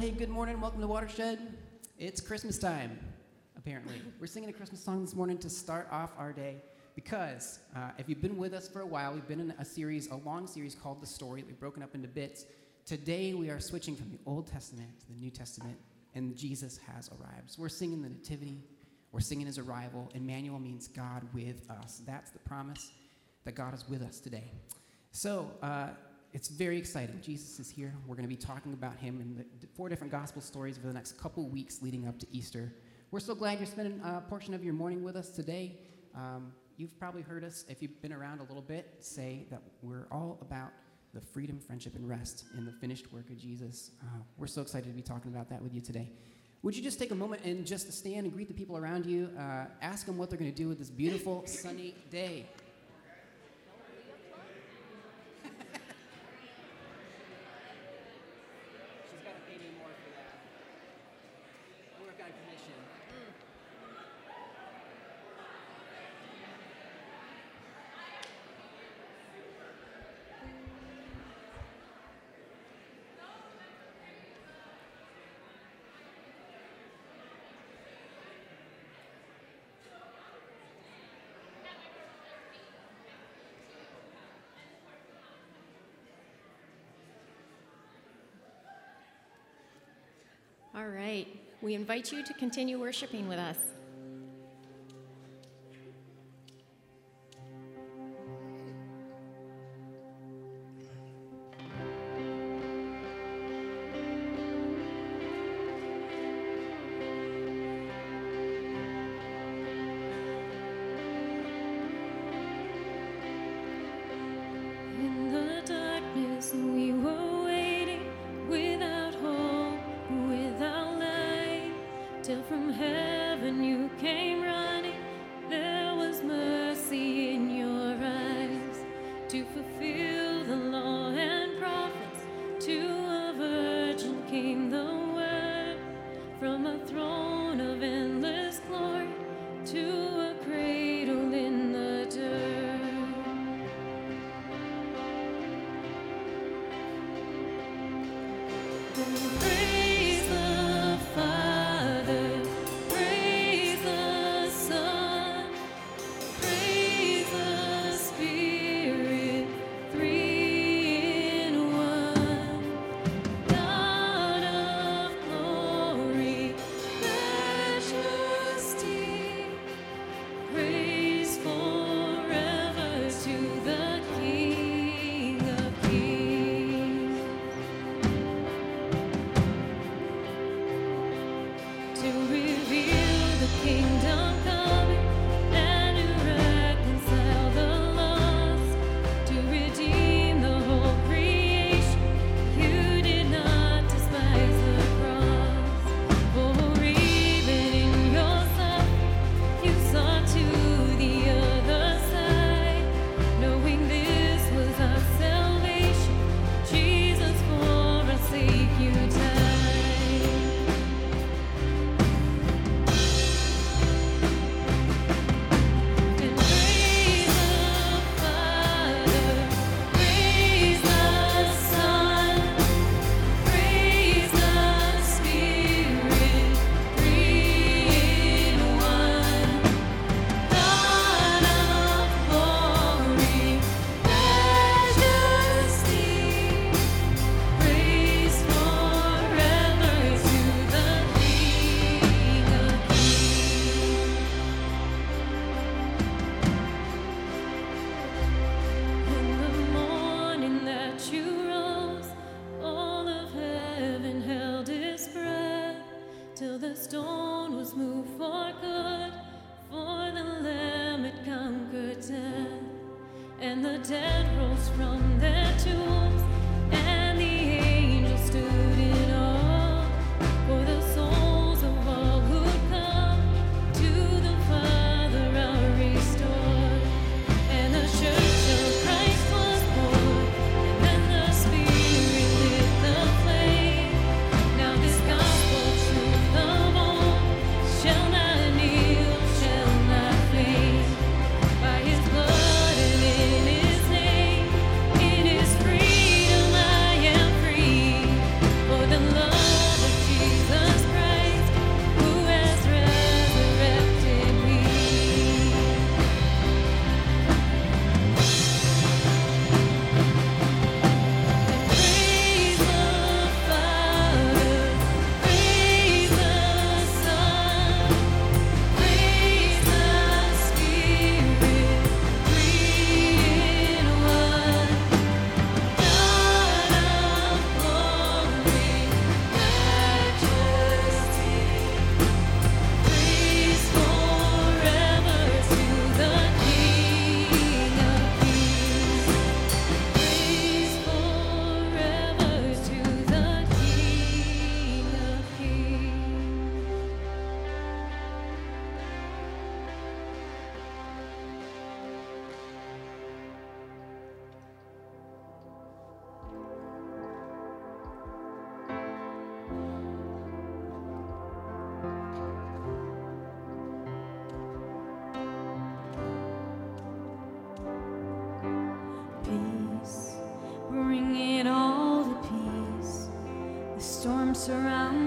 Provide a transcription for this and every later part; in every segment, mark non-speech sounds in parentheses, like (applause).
Hey, good morning. Welcome to Watershed. It's Christmas time, apparently. We're singing a Christmas song this morning to start off our day because uh, if you've been with us for a while, we've been in a series, a long series called The Story that we've broken up into bits. Today, we are switching from the Old Testament to the New Testament, and Jesus has arrived. So we're singing the Nativity, we're singing his arrival. Emmanuel means God with us. That's the promise that God is with us today. So, uh, it's very exciting. Jesus is here. We're going to be talking about him in the four different gospel stories for the next couple weeks leading up to Easter. We're so glad you're spending a portion of your morning with us today. Um, you've probably heard us, if you've been around a little bit, say that we're all about the freedom, friendship, and rest in the finished work of Jesus. Uh, we're so excited to be talking about that with you today. Would you just take a moment and just stand and greet the people around you? Uh, ask them what they're going to do with this beautiful sunny day. All right. We invite you to continue worshiping with us.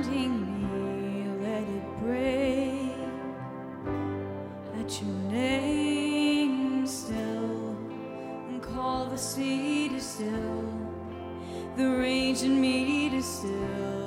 surrounding me, let it break at your name still, and call the sea to still, the rage in me to still.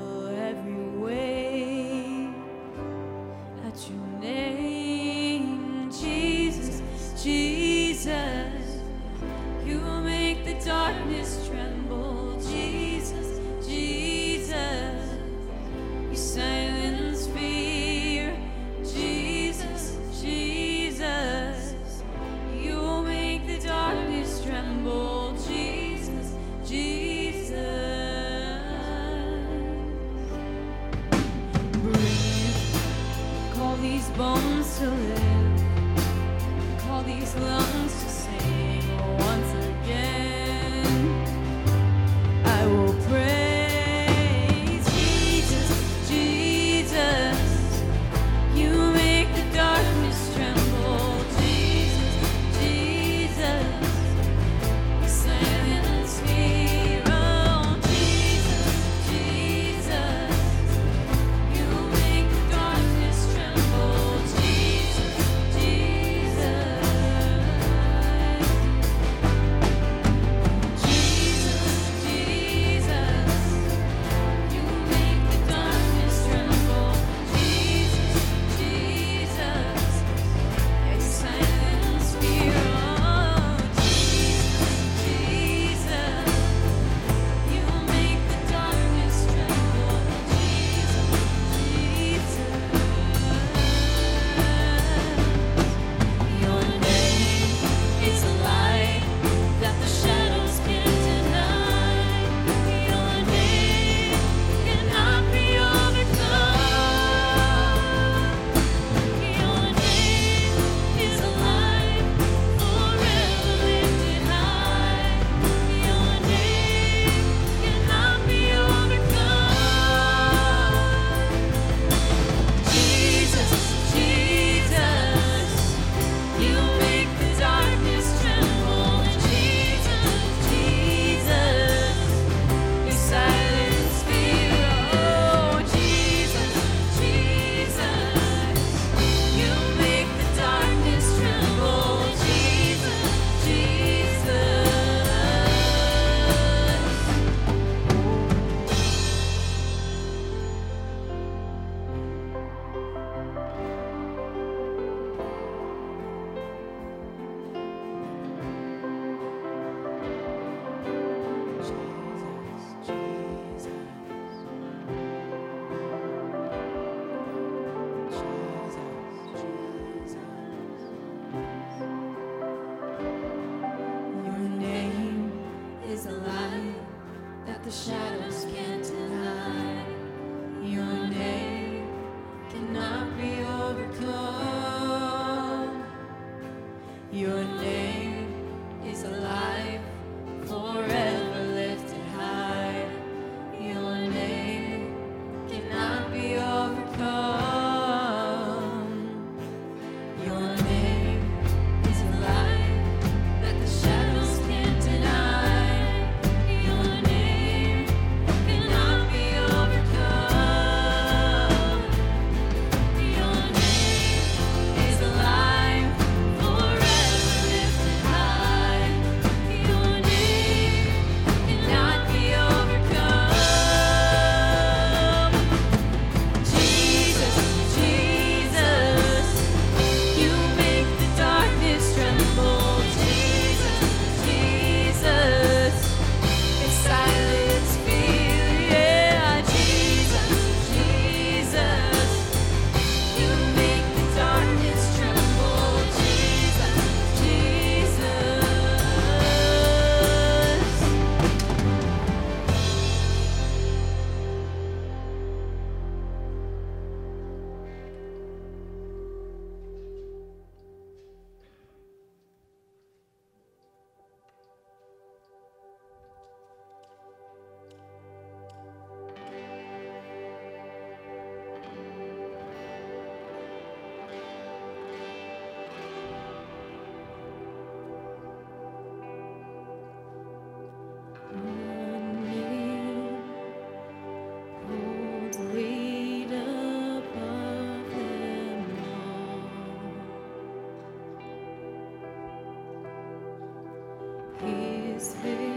His face.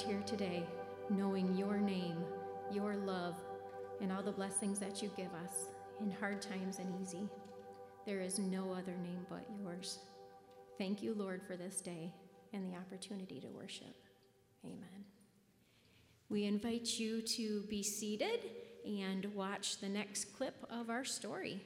Here today knowing your name, your love, and all the blessings that you give us in hard times and easy. There is no other name but yours. Thank you, Lord, for this day and the opportunity to worship. Amen. We invite you to be seated and watch the next clip of our story.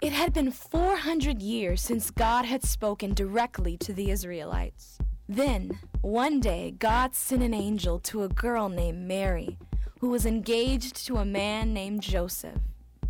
It had been 400 years since God had spoken directly to the Israelites. Then, one day, God sent an angel to a girl named Mary, who was engaged to a man named Joseph.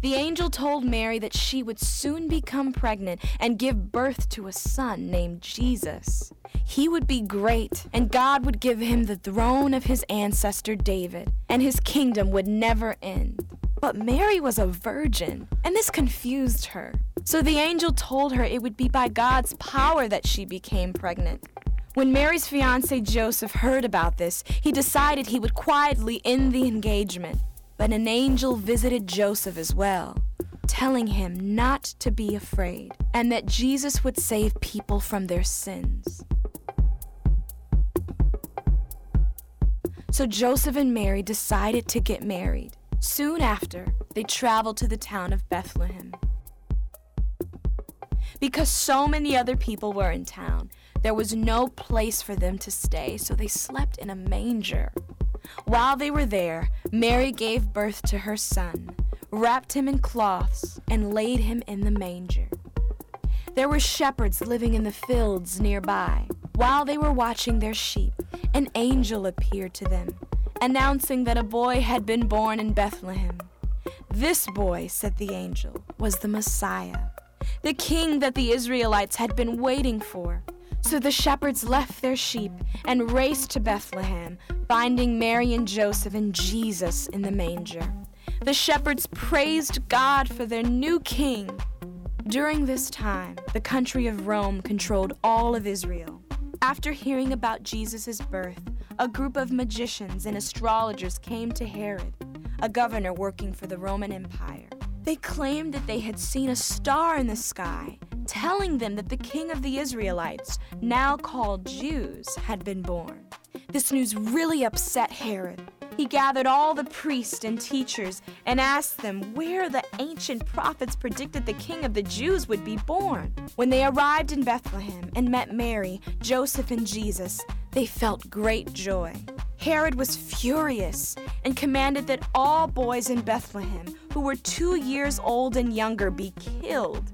The angel told Mary that she would soon become pregnant and give birth to a son named Jesus. He would be great, and God would give him the throne of his ancestor David, and his kingdom would never end. But Mary was a virgin, and this confused her. So the angel told her it would be by God's power that she became pregnant. When Mary's fiance Joseph heard about this, he decided he would quietly end the engagement. But an angel visited Joseph as well, telling him not to be afraid and that Jesus would save people from their sins. So Joseph and Mary decided to get married. Soon after, they traveled to the town of Bethlehem. Because so many other people were in town, there was no place for them to stay, so they slept in a manger. While they were there, Mary gave birth to her son, wrapped him in cloths, and laid him in the manger. There were shepherds living in the fields nearby. While they were watching their sheep, an angel appeared to them, announcing that a boy had been born in Bethlehem. This boy, said the angel, was the Messiah, the king that the Israelites had been waiting for. So the shepherds left their sheep and raced to Bethlehem, finding Mary and Joseph and Jesus in the manger. The shepherds praised God for their new king. During this time, the country of Rome controlled all of Israel. After hearing about Jesus' birth, a group of magicians and astrologers came to Herod, a governor working for the Roman Empire. They claimed that they had seen a star in the sky, telling them that the king of the Israelites, now called Jews, had been born. This news really upset Herod. He gathered all the priests and teachers and asked them where the ancient prophets predicted the king of the Jews would be born. When they arrived in Bethlehem and met Mary, Joseph, and Jesus, they felt great joy. Herod was furious and commanded that all boys in Bethlehem who were two years old and younger be killed.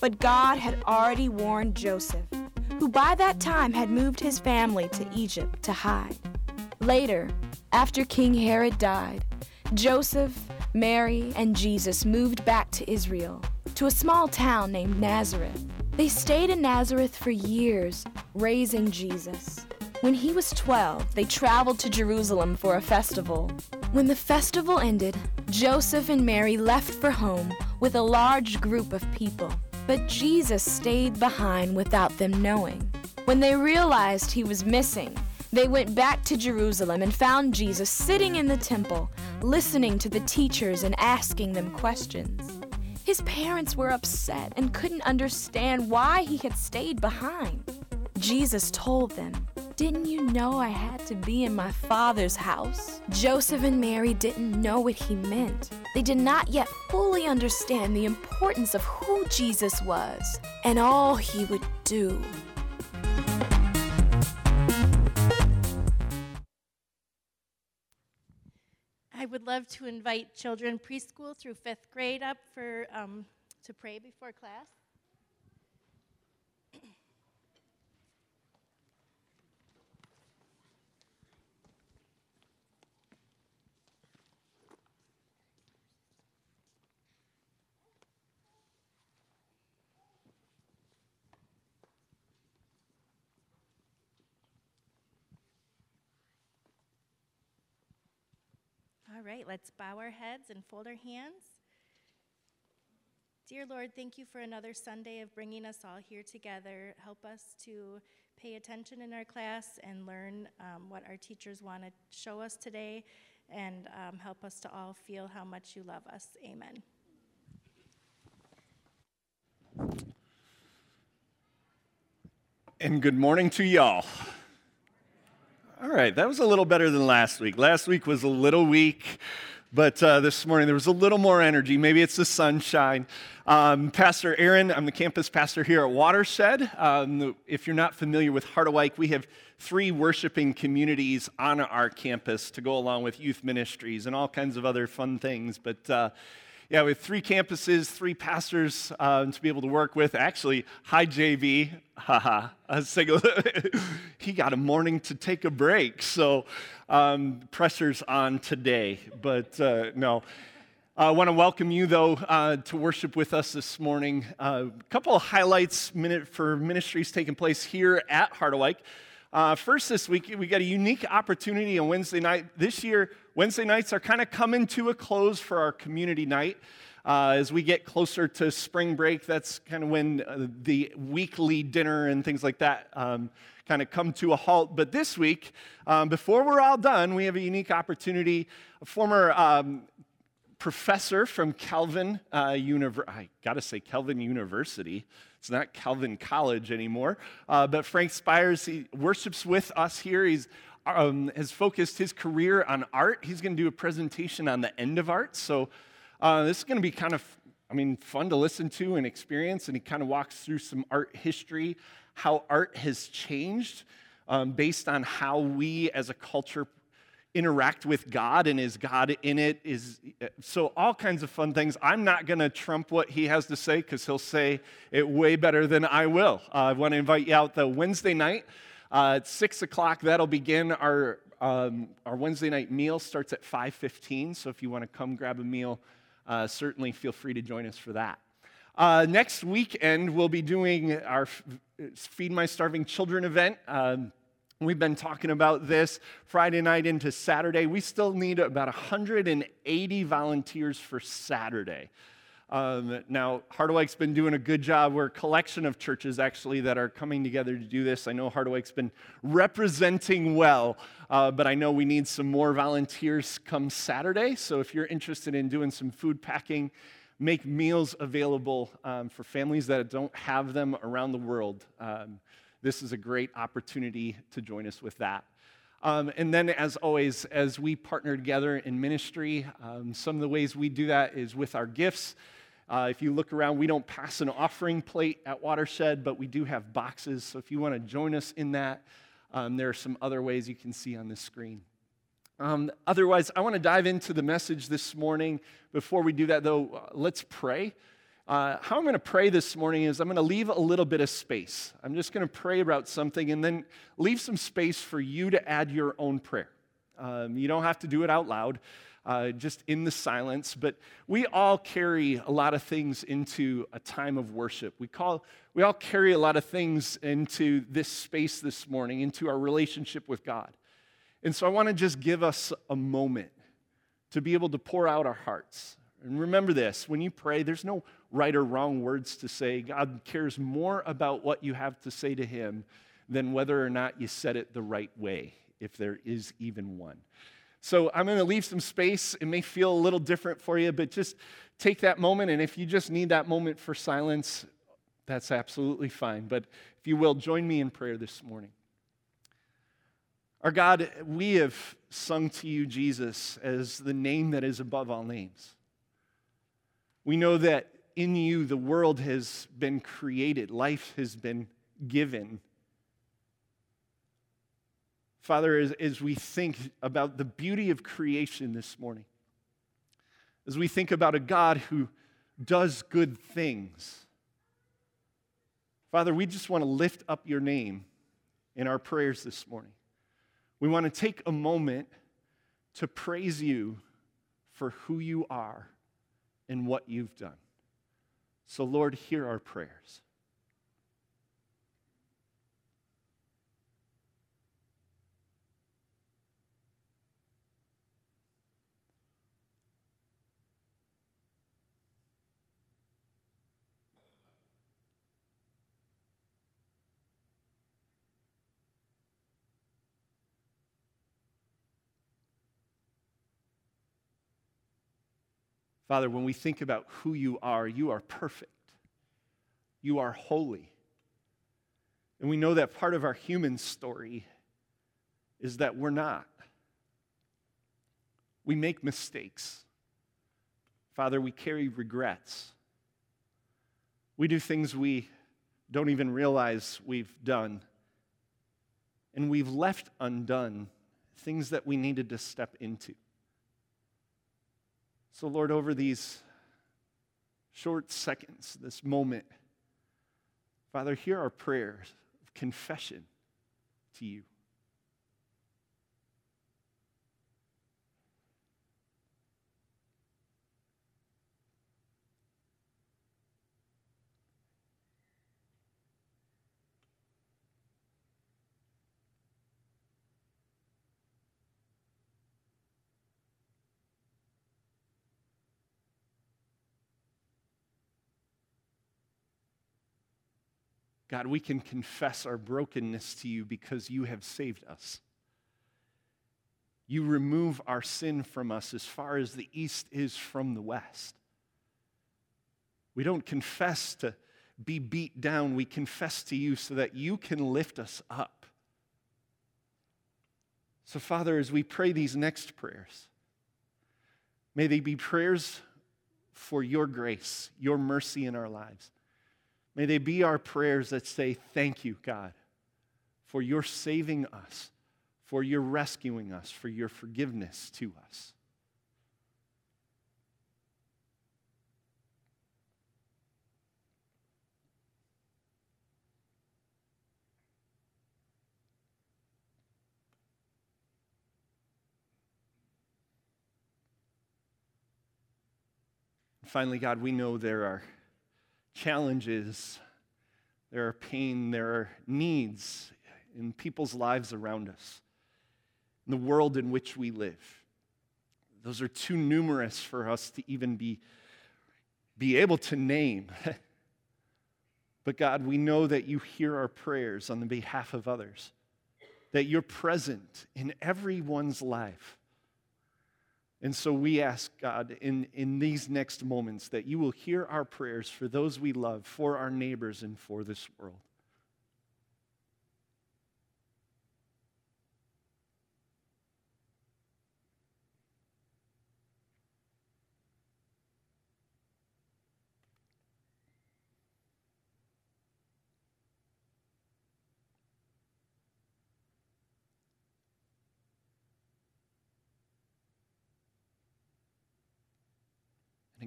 But God had already warned Joseph, who by that time had moved his family to Egypt to hide. Later, after King Herod died, Joseph, Mary, and Jesus moved back to Israel, to a small town named Nazareth. They stayed in Nazareth for years, raising Jesus. When he was 12, they traveled to Jerusalem for a festival. When the festival ended, Joseph and Mary left for home with a large group of people. But Jesus stayed behind without them knowing. When they realized he was missing, they went back to Jerusalem and found Jesus sitting in the temple, listening to the teachers and asking them questions. His parents were upset and couldn't understand why he had stayed behind. Jesus told them, Didn't you know I had to be in my Father's house? Joseph and Mary didn't know what he meant. They did not yet fully understand the importance of who Jesus was and all he would do. Would love to invite children preschool through fifth grade up for um, to pray before class. All right, let's bow our heads and fold our hands. Dear Lord, thank you for another Sunday of bringing us all here together. Help us to pay attention in our class and learn um, what our teachers want to show us today, and um, help us to all feel how much you love us. Amen. And good morning to y'all. All right, that was a little better than last week. Last week was a little weak, but uh, this morning there was a little more energy. Maybe it's the sunshine. Um, pastor Aaron, I'm the campus pastor here at Watershed. Um, if you're not familiar with Harderwyk, we have three worshiping communities on our campus to go along with youth ministries and all kinds of other fun things. But uh, yeah, we have three campuses, three pastors uh, to be able to work with. Actually, hi, JV. (laughs) Haha. (laughs) he got a morning to take a break. So, um, pressure's on today. But uh, no. I want to welcome you, though, uh, to worship with us this morning. A uh, couple of highlights minute for ministries taking place here at Harderwyk. Uh, first, this week, we got a unique opportunity on Wednesday night. This year, Wednesday nights are kind of coming to a close for our community night. Uh, as we get closer to spring break, that's kind of when uh, the weekly dinner and things like that um, kind of come to a halt. But this week, um, before we're all done, we have a unique opportunity. A former um, professor from Calvin uh, University, I gotta say, Calvin University. It's not Calvin College anymore. Uh, but Frank Spires, he worships with us here. He's um, has focused his career on art. He's going to do a presentation on the end of art. So uh, this is going to be kind of, I mean, fun to listen to and experience. And he kind of walks through some art history, how art has changed um, based on how we as a culture interact with God and is God in it is so all kinds of fun things. I'm not going to trump what he has to say because he'll say it way better than I will. Uh, I want to invite you out the Wednesday night uh, at six o'clock. That'll begin our um, our Wednesday night meal starts at 5:15. So if you want to come grab a meal, uh, certainly feel free to join us for that. Uh, next weekend, we'll be doing our Feed My Starving Children event. Um, We've been talking about this Friday night into Saturday. We still need about 180 volunteers for Saturday. Um, now, Harderwyk's been doing a good job. We're a collection of churches actually that are coming together to do this. I know Harderwyk's been representing well, uh, but I know we need some more volunteers come Saturday. So if you're interested in doing some food packing, make meals available um, for families that don't have them around the world. Um, this is a great opportunity to join us with that. Um, and then, as always, as we partner together in ministry, um, some of the ways we do that is with our gifts. Uh, if you look around, we don't pass an offering plate at Watershed, but we do have boxes. So if you want to join us in that, um, there are some other ways you can see on the screen. Um, otherwise, I want to dive into the message this morning. Before we do that, though, uh, let's pray. Uh, how I'm going to pray this morning is I'm going to leave a little bit of space. I'm just going to pray about something and then leave some space for you to add your own prayer. Um, you don't have to do it out loud, uh, just in the silence. But we all carry a lot of things into a time of worship. We, call, we all carry a lot of things into this space this morning, into our relationship with God. And so I want to just give us a moment to be able to pour out our hearts. And remember this when you pray, there's no right or wrong words to say. God cares more about what you have to say to Him than whether or not you said it the right way, if there is even one. So I'm going to leave some space. It may feel a little different for you, but just take that moment. And if you just need that moment for silence, that's absolutely fine. But if you will, join me in prayer this morning. Our God, we have sung to you, Jesus, as the name that is above all names. We know that in you the world has been created, life has been given. Father, as, as we think about the beauty of creation this morning, as we think about a God who does good things, Father, we just want to lift up your name in our prayers this morning. We want to take a moment to praise you for who you are and what you've done. So, Lord, hear our prayers. Father, when we think about who you are, you are perfect. You are holy. And we know that part of our human story is that we're not. We make mistakes. Father, we carry regrets. We do things we don't even realize we've done. And we've left undone things that we needed to step into. So, Lord, over these short seconds, this moment, Father, hear our prayers of confession to you. God, we can confess our brokenness to you because you have saved us. You remove our sin from us as far as the east is from the west. We don't confess to be beat down, we confess to you so that you can lift us up. So, Father, as we pray these next prayers, may they be prayers for your grace, your mercy in our lives. May they be our prayers that say, Thank you, God, for your saving us, for your rescuing us, for your forgiveness to us. Finally, God, we know there are challenges, there are pain, there are needs in people's lives around us, in the world in which we live. Those are too numerous for us to even be, be able to name. (laughs) but God, we know that you hear our prayers on the behalf of others, that you're present in everyone's life. And so we ask, God, in, in these next moments, that you will hear our prayers for those we love, for our neighbors, and for this world.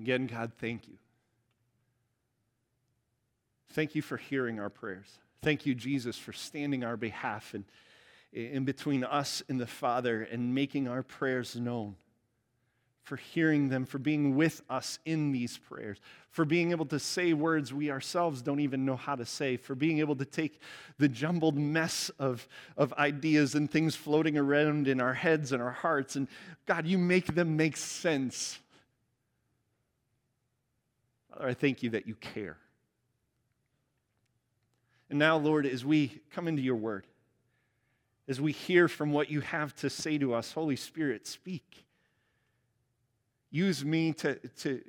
Again, God, thank you. Thank you for hearing our prayers. Thank you, Jesus, for standing our behalf and in between us and the Father and making our prayers known, for hearing them, for being with us in these prayers, for being able to say words we ourselves don't even know how to say, for being able to take the jumbled mess of, of ideas and things floating around in our heads and our hearts. And God, you make them make sense. Father, I thank you that you care. And now, Lord, as we come into your word, as we hear from what you have to say to us, Holy Spirit, speak. Use me to, to,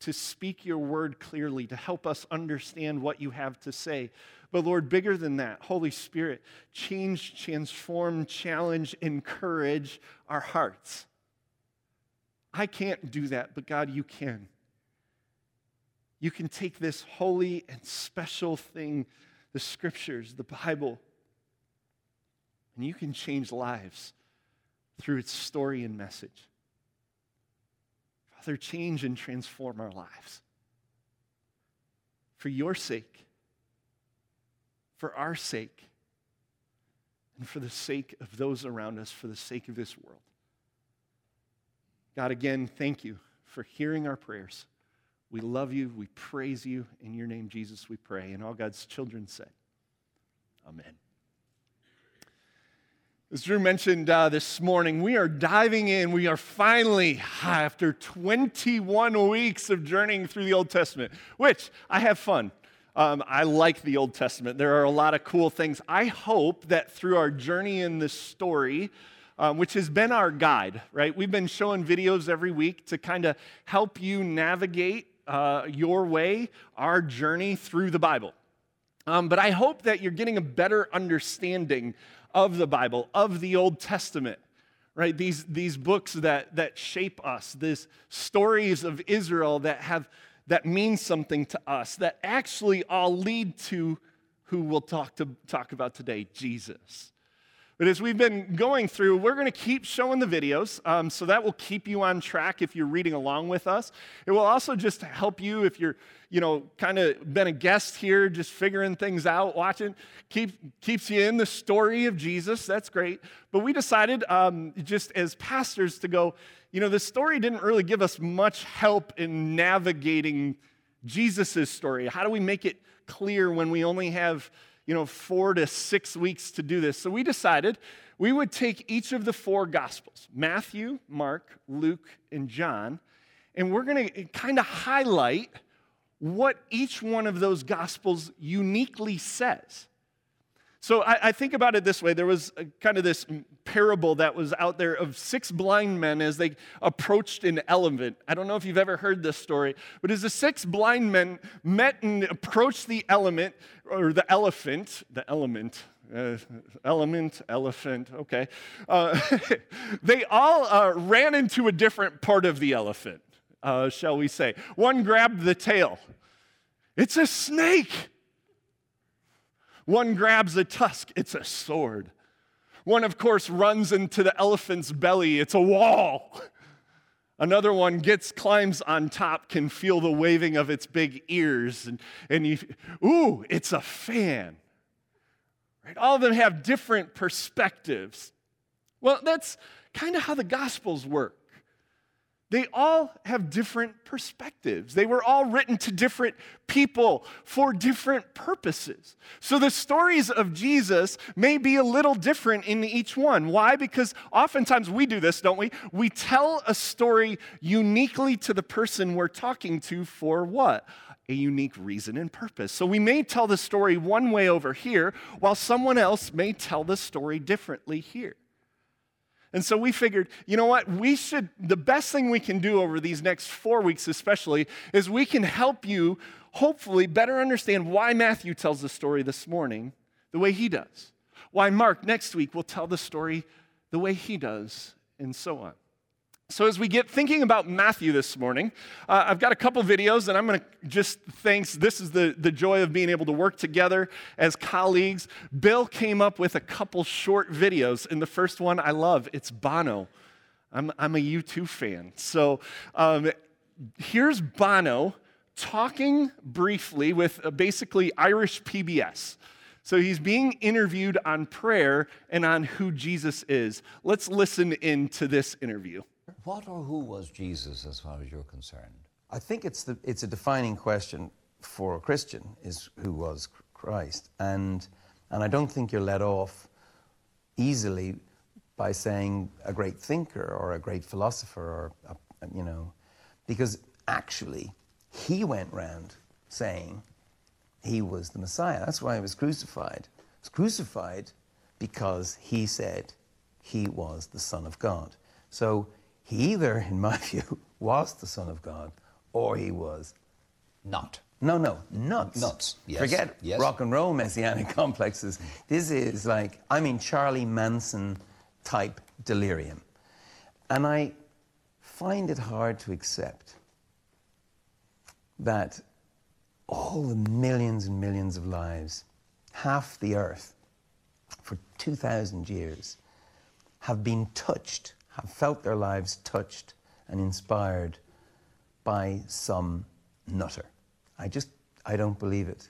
to speak your word clearly, to help us understand what you have to say. But Lord, bigger than that, Holy Spirit, change, transform, challenge, encourage our hearts. I can't do that, but God, you can. You can take this holy and special thing, the scriptures, the Bible, and you can change lives through its story and message. Father, change and transform our lives. For your sake, for our sake, and for the sake of those around us, for the sake of this world. God, again, thank you for hearing our prayers. We love you. We praise you. In your name, Jesus, we pray. And all God's children say, Amen. As Drew mentioned uh, this morning, we are diving in. We are finally, after 21 weeks of journeying through the Old Testament, which I have fun. Um, I like the Old Testament. There are a lot of cool things. I hope that through our journey in this story, um, which has been our guide, right? We've been showing videos every week to kind of help you navigate uh, your way, our journey through the Bible. Um, but I hope that you're getting a better understanding of the Bible, of the Old Testament, right? These, these books that, that shape us, these stories of Israel that, have, that mean something to us, that actually all lead to who we'll talk, to, talk about today Jesus. But as we've been going through, we're going to keep showing the videos. Um, so that will keep you on track if you're reading along with us. It will also just help you if you're, you know, kind of been a guest here, just figuring things out, watching. Keep, keeps you in the story of Jesus. That's great. But we decided, um, just as pastors, to go, you know, the story didn't really give us much help in navigating Jesus' story. How do we make it clear when we only have you know, four to six weeks to do this. So we decided we would take each of the four gospels Matthew, Mark, Luke, and John, and we're going to kind of highlight what each one of those gospels uniquely says. So I, I, think about it this way there was a, kind of this parable that was out there of six blind men as they approached an elephant. I don't know if you've ever heard this story, but as the six blind men met and approached the element, or the elephant, the element, uh, element, elephant, okay. Uh, (laughs) they all uh, ran into a different part of the elephant, uh, shall we say. One grabbed the tail. It's a snake. One grabs a tusk, it's a sword. One, of course, runs into the elephant's belly, it's a wall. (laughs) Another one gets, climbs on top, can feel the waving of its big ears, and, and you, ooh, it's a fan. Right? All of them have different perspectives. Well, that's kind of how the Gospels work they all have different perspectives. They were all written to different people for different purposes. So the stories of Jesus may be a little different in each one. Why? Because oftentimes we do this, don't we? We tell a story uniquely to the person we're talking to for what? A unique reason and purpose. So we may tell the story one way over here, while someone else may tell the story differently here. And so we figured, you know what? We should, the best thing we can do over these next four weeks, especially, is we can help you hopefully better understand why Matthew tells the story this morning the way he does, why Mark next week will tell the story the way he does, and so on. So, as we get thinking about Matthew this morning, uh, I've got a couple videos, and I'm going to just thanks. This is the, the joy of being able to work together as colleagues. Bill came up with a couple short videos, and the first one I love it's Bono. I'm, I'm a U2 fan. So, um, here's Bono talking briefly with uh, basically Irish PBS. So, he's being interviewed on prayer and on who Jesus is. Let's listen into this interview. What or who was Jesus as far as you're concerned? I think it's, the, it's a defining question for a Christian is who was Christ. And, and I don't think you're let off easily by saying a great thinker or a great philosopher or, a, you know, because actually he went round saying he was the Messiah. That's why he was crucified. He was crucified because he said he was the Son of God. So he either, in my (laughs) view, was the Son of God or he was not. No, no, nuts. Nuts, yes. Forget yes. rock and roll (laughs) messianic complexes. This is like, I mean, Charlie Manson type delirium. And I find it hard to accept that all the millions and millions of lives, half the earth, for 2,000 years, have been touched have felt their lives touched and inspired by some nutter. I just, I don't believe it.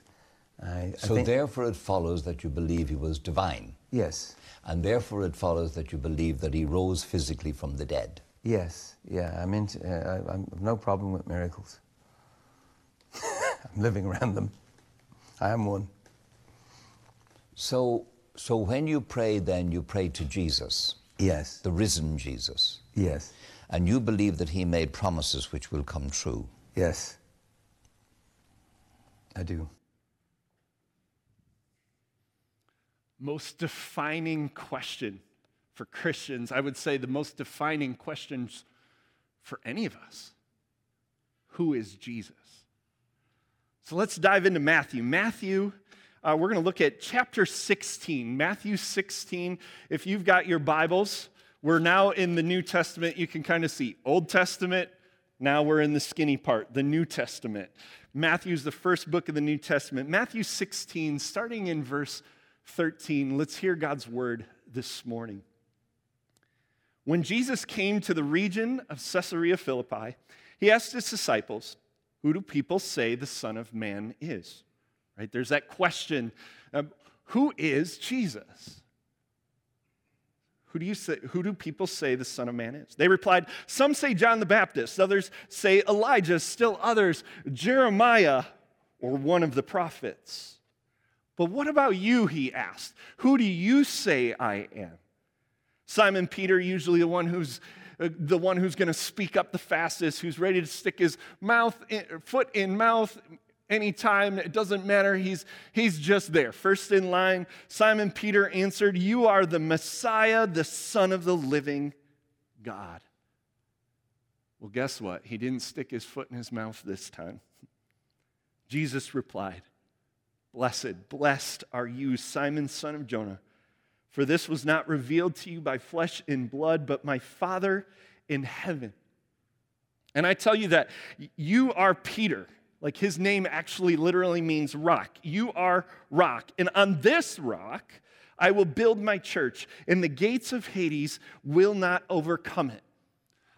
I, so I think, therefore it follows that you believe he was divine. Yes. And therefore it follows that you believe that he rose physically from the dead. Yes, yeah. I mean, uh, I, have no problem with miracles. (laughs) I'm living around them. I am one. So, so when you pray, then you pray to Jesus. Yes. The risen Jesus. Yes. And you believe that he made promises which will come true. Yes. I do. Most defining question for Christians, I would say the most defining questions for any of us. Who is Jesus? So let's dive into Matthew. Matthew, uh, we're going to look at chapter 16. Matthew 16. If you've got your Bibles, we're now in the New Testament. You can kind of see Old Testament. Now we're in the skinny part, the New Testament. Matthew's the first book of the New Testament. Matthew 16, starting in verse 13. Let's hear God's word this morning. When Jesus came to the region of Caesarea Philippi, he asked his disciples, Who do people say the Son of Man is? Right? There's that question um, Who is Jesus? Who do, you say, who do people say the Son of Man is? They replied, Some say John the Baptist, others say Elijah, still others Jeremiah or one of the prophets. But what about you? He asked. Who do you say I am? Simon Peter, usually the one who's uh, the one who's going to speak up the fastest, who's ready to stick his mouth in, foot in mouth anytime. It doesn't matter. He's he's just there, first in line. Simon Peter answered, "You are the Messiah, the Son of the living God." Well, guess what? He didn't stick his foot in his mouth this time. (laughs) Jesus replied, Blessed, blessed are you, Simon, son of Jonah, for this was not revealed to you by flesh and blood, but my Father in heaven. And I tell you that you are Peter. Like his name actually literally means rock. You are rock. And on this rock, I will build my church, and the gates of Hades will not overcome it.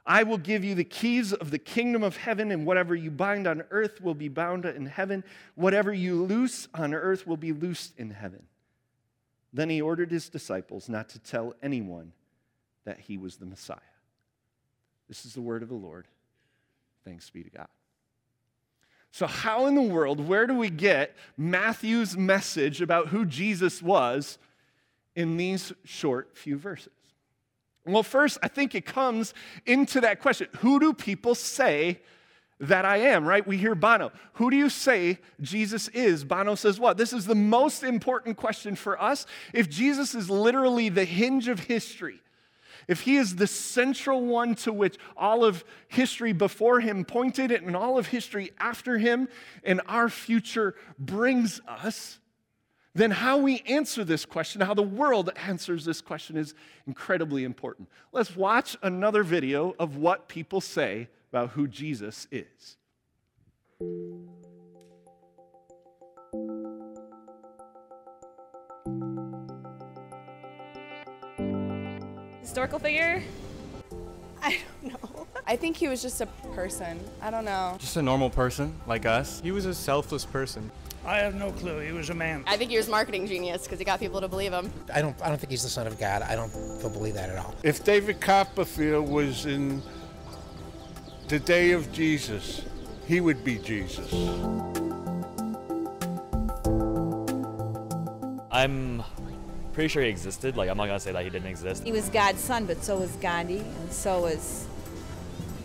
I will give you the keys of the kingdom of heaven, and whatever you bind on earth will be bound in heaven. Whatever you loose on earth will be loosed in heaven. Then he ordered his disciples not to tell anyone that he was the Messiah. This is the word of the Lord. Thanks be to God. So, how in the world, where do we get Matthew's message about who Jesus was in these short few verses? Well, first, I think it comes into that question who do people say that I am, right? We hear Bono. Who do you say Jesus is? Bono says what? This is the most important question for us. If Jesus is literally the hinge of history, if he is the central one to which all of history before him pointed and all of history after him and our future brings us, then how we answer this question, how the world answers this question, is incredibly important. Let's watch another video of what people say about who Jesus is. Historical figure? I don't know. (laughs) I think he was just a person. I don't know. Just a normal person like us. He was a selfless person. I have no clue. He was a man. I think he was marketing genius because he got people to believe him. I don't. I don't think he's the son of God. I don't. Don't believe that at all. If David Copperfield was in the day of Jesus, he would be Jesus. I'm pretty sure he existed. Like I'm not gonna say that he didn't exist. He was God's son, but so was Gandhi, and so was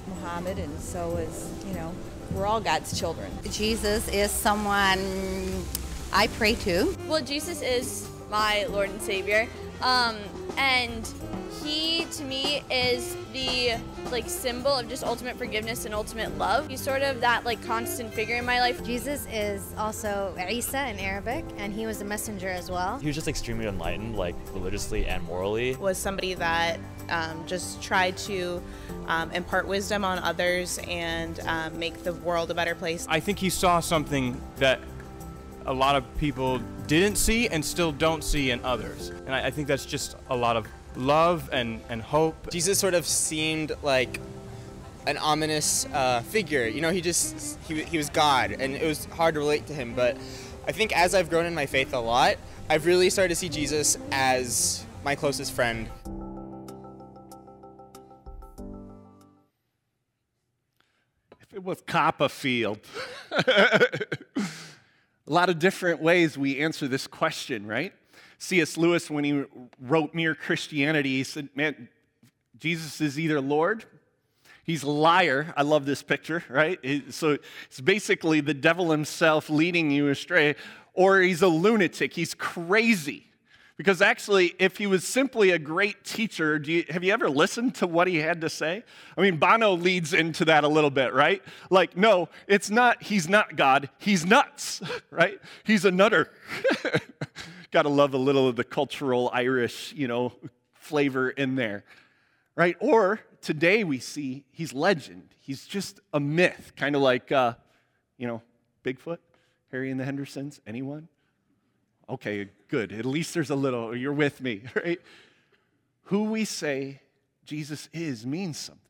Muhammad, and so was you know we're all God's children. Jesus is someone I pray to. Well, Jesus is my Lord and Savior. Um, and he, to me, is the like symbol of just ultimate forgiveness and ultimate love. He's sort of that like constant figure in my life. Jesus is also Isa in Arabic, and he was a messenger as well. He was just extremely enlightened, like religiously and morally. Was somebody that um, just tried to um, impart wisdom on others and um, make the world a better place. I think he saw something that a lot of people didn't see and still don't see in others. And I, I think that's just a lot of love and, and hope. Jesus sort of seemed like an ominous uh, figure. You know, he just, he, he was God, and it was hard to relate to him. But I think as I've grown in my faith a lot, I've really started to see Jesus as my closest friend. If it was Copperfield, (laughs) a lot of different ways we answer this question, right? C.S. Lewis, when he wrote Mere Christianity, he said, Man, Jesus is either Lord, he's a liar. I love this picture, right? So it's basically the devil himself leading you astray, or he's a lunatic, he's crazy. Because actually, if he was simply a great teacher, you, have you ever listened to what he had to say? I mean, Bono leads into that a little bit, right? Like, no, it's not, he's not God, he's nuts, (laughs) right? He's a nutter. (laughs) Gotta love a little of the cultural Irish, you know, flavor in there, right? Or today we see he's legend. He's just a myth, kind of like, uh, you know, Bigfoot, Harry and the Hendersons. Anyone? Okay, good. At least there's a little, you're with me, (laughs) right? Who we say Jesus is means something.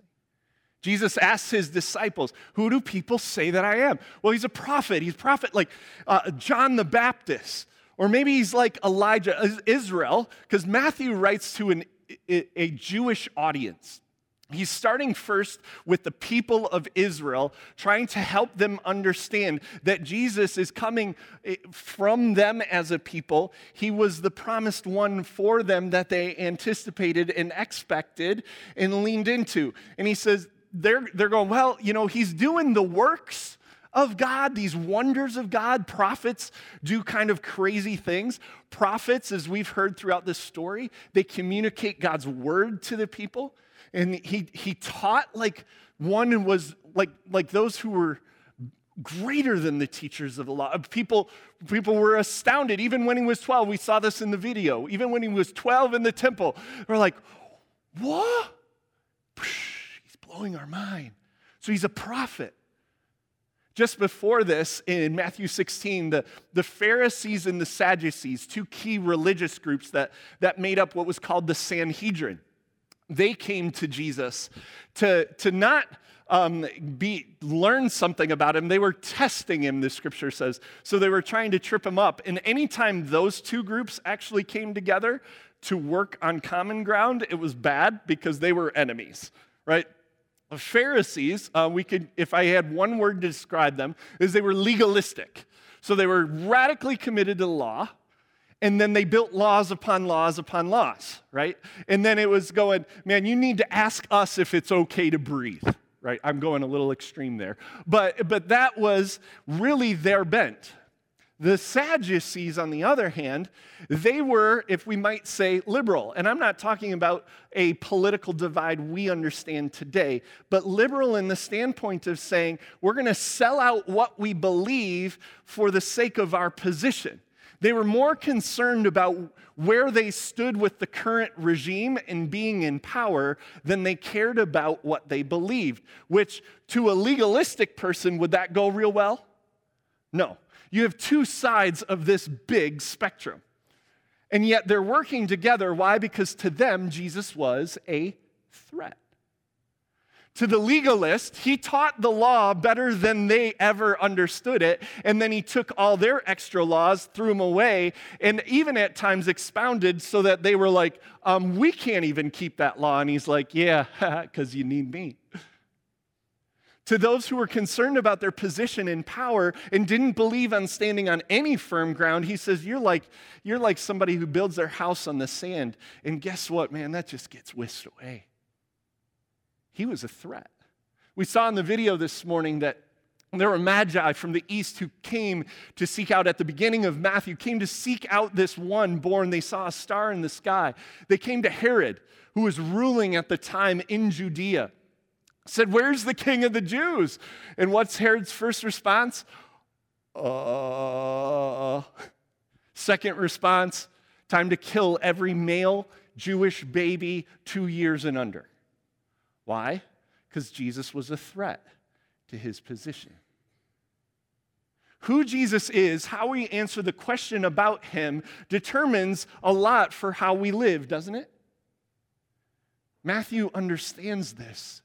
Jesus asks his disciples, Who do people say that I am? Well, he's a prophet. He's a prophet like uh, John the Baptist. Or maybe he's like Elijah, Israel, because Matthew writes to an, a Jewish audience. He's starting first with the people of Israel, trying to help them understand that Jesus is coming eh, from them as a people. He was the promised one for them that they anticipated and expected and leaned into. And he says, they're, they're going, well, you know, he's doing the works of God, these wonders of God. Prophets do kind of crazy things. Prophets, as we've heard throughout this story, they communicate God's word to the people and he, he taught like one was like, like those who were greater than the teachers of the law. People, people were astounded. Even when he was 12, we saw this in the video. Even when he was 12 in the temple, we're like, what? He's blowing our mind. So he's a prophet. Just before this, in Matthew 16, the, the Pharisees and the Sadducees, two key religious groups that, that made up what was called the Sanhedrin, they came to Jesus to, to not um, be, learn something about him. They were testing him, the scripture says. So they were trying to trip him up. And anytime those two groups actually came together to work on common ground, it was bad because they were enemies, right? The Pharisees, uh, we could, if I had one word to describe them, is they were legalistic. So they were radically committed to law and then they built laws upon laws upon laws, right? And then it was going, man, you need to ask us if it's okay to breathe, right? I'm going a little extreme there. But, but that was really their bent. The Sadducees, on the other hand, they were, if we might say, liberal. And I'm not talking about a political divide we understand today, but liberal in the standpoint of saying we're going to sell out what we believe for the sake of our position. They were more concerned about where they stood with the current regime and being in power than they cared about what they believed, which to a legalistic person, would that go real well? No. You have two sides of this big spectrum. And yet they're working together. Why? Because to them, Jesus was a threat. To the legalist, he taught the law better than they ever understood it. And then he took all their extra laws, threw them away, and even at times expounded so that they were like, um, We can't even keep that law. And he's like, Yeah, (laughs) because you need me. To those who were concerned about their position in power and didn't believe on standing on any firm ground, he says, You're like, you're like somebody who builds their house on the sand. And guess what, man? That just gets whisked away he was a threat. We saw in the video this morning that there were magi from the east who came to seek out at the beginning of Matthew, came to seek out this one born. They saw a star in the sky. They came to Herod, who was ruling at the time in Judea. Said, Where's the king of the Jews? And what's Herod's first response? Uh. Second response, time to kill every male Jewish baby two years and under. Why? Because Jesus was a threat to his position. Who Jesus is, how we answer the question about him, determines a lot for how we live, doesn't it? Matthew understands this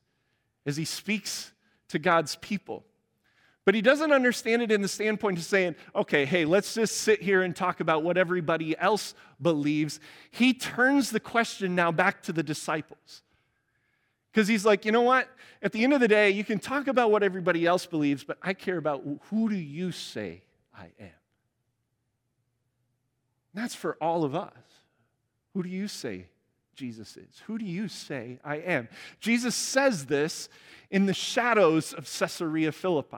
as he speaks to God's people. But he doesn't understand it in the standpoint of saying, okay, hey, let's just sit here and talk about what everybody else believes. He turns the question now back to the disciples. Because he's like, you know what? At the end of the day, you can talk about what everybody else believes, but I care about who do you say I am? And that's for all of us. Who do you say Jesus is? Who do you say I am? Jesus says this in the shadows of Caesarea Philippi.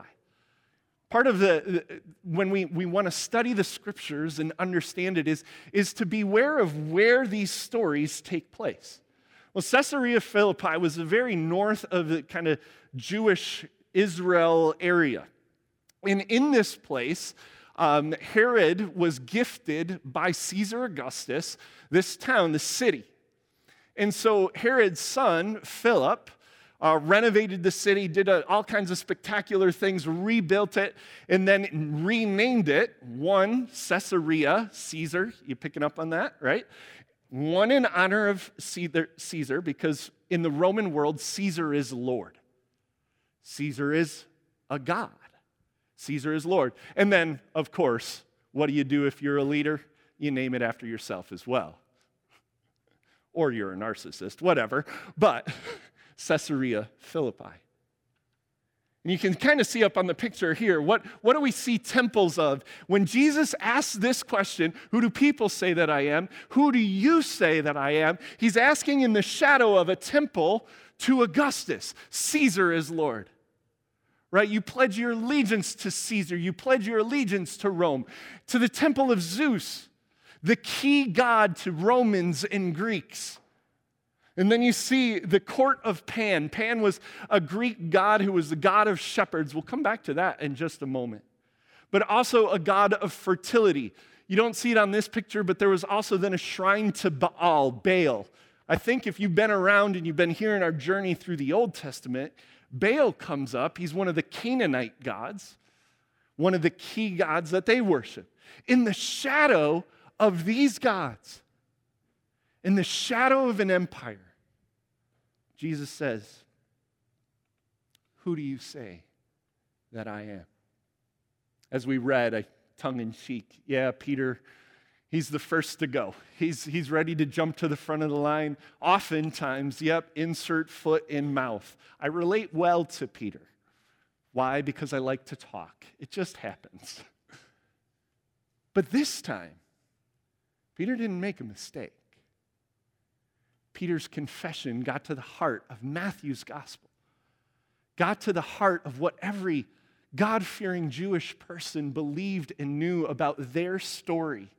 Part of the, when we, we want to study the scriptures and understand it, is, is to beware of where these stories take place. Well, Caesarea Philippi was the very north of the kind of Jewish Israel area. And in this place, um, Herod was gifted by Caesar Augustus this town, the city. And so Herod's son, Philip, uh, renovated the city, did a, all kinds of spectacular things, rebuilt it, and then renamed it one Caesarea, Caesar. You picking up on that, right? One in honor of Caesar, because in the Roman world, Caesar is Lord. Caesar is a god. Caesar is Lord. And then, of course, what do you do if you're a leader? You name it after yourself as well. Or you're a narcissist, whatever. But (laughs) Caesarea Philippi. And you can kind of see up on the picture here what, what do we see temples of? When Jesus asks this question, Who do people say that I am? Who do you say that I am? He's asking in the shadow of a temple to Augustus. Caesar is Lord right? You pledge your allegiance to Caesar, you pledge your allegiance to Rome, to the temple of Zeus, the key god to Romans and Greeks. And then you see the court of Pan. Pan was a Greek god who was the god of shepherds. We'll come back to that in just a moment. But also a god of fertility. You don't see it on this picture, but there was also then a shrine to Baal, Baal. I think if you've been around and you've been hearing our journey through the Old Testament, Baal comes up. He's one of the Canaanite gods, one of the key gods that they worship. In the shadow of these gods, in the shadow of an empire, Jesus says, Who do you say that I am? As we read, I tongue in cheek, yeah, Peter He's the first to go. He's, he's ready to jump to the front of the line. Oftentimes, yep, insert foot in mouth. I relate well to Peter. Why? Because I like to talk. It just happens. (laughs) But this time, Peter didn't make a mistake. Peter's confession got to the heart of Matthew's gospel, got to the heart of what every God fearing Jewish person believed and knew about their story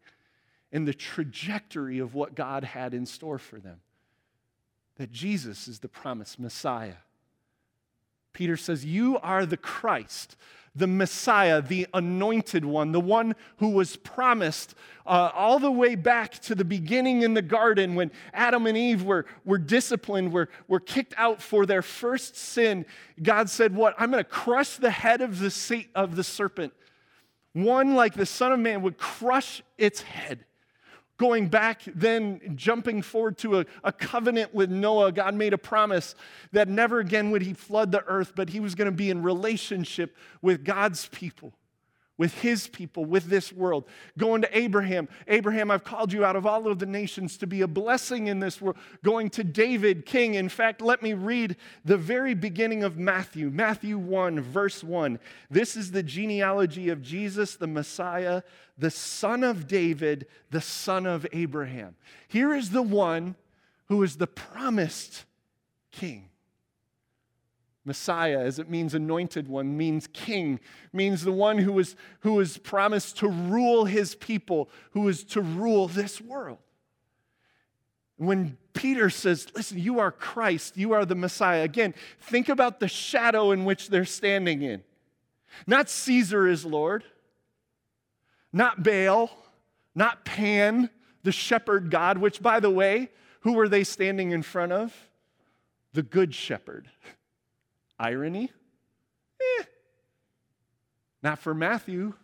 and the trajectory of what God had in store for them. That Jesus is the promised Messiah. Peter says, You are the Christ, the Messiah, the anointed one, the one who was promised uh, all the way back to the beginning in the garden when Adam and Eve were, were disciplined, were, were kicked out for their first sin. God said, What? I'm going to crush the head of the, of the serpent. One like the Son of Man would crush its head. Going back, then jumping forward to a, a, covenant with Noah, God made a promise that never again would he flood the earth, but he was going to be in relationship with God's people with his people, with this world. Going to Abraham, Abraham, I've called you out of all of the nations to be a blessing in this world. Going to David, king. In fact, let me read the very beginning of Matthew, Matthew 1, verse 1. This is the genealogy of Jesus, the Messiah, the son of David, the son of Abraham. Here is the one who is the promised king. Messiah, as it means anointed one, means king, means the one who is, who is promised to rule his people, who is to rule this world. When Peter says, Listen, you are Christ, you are the Messiah, again, think about the shadow in which they're standing in. Not Caesar is Lord, not Baal, not Pan, the shepherd God, which, by the way, who were they standing in front of? The good shepherd. Irony? Eh. Not for Matthew.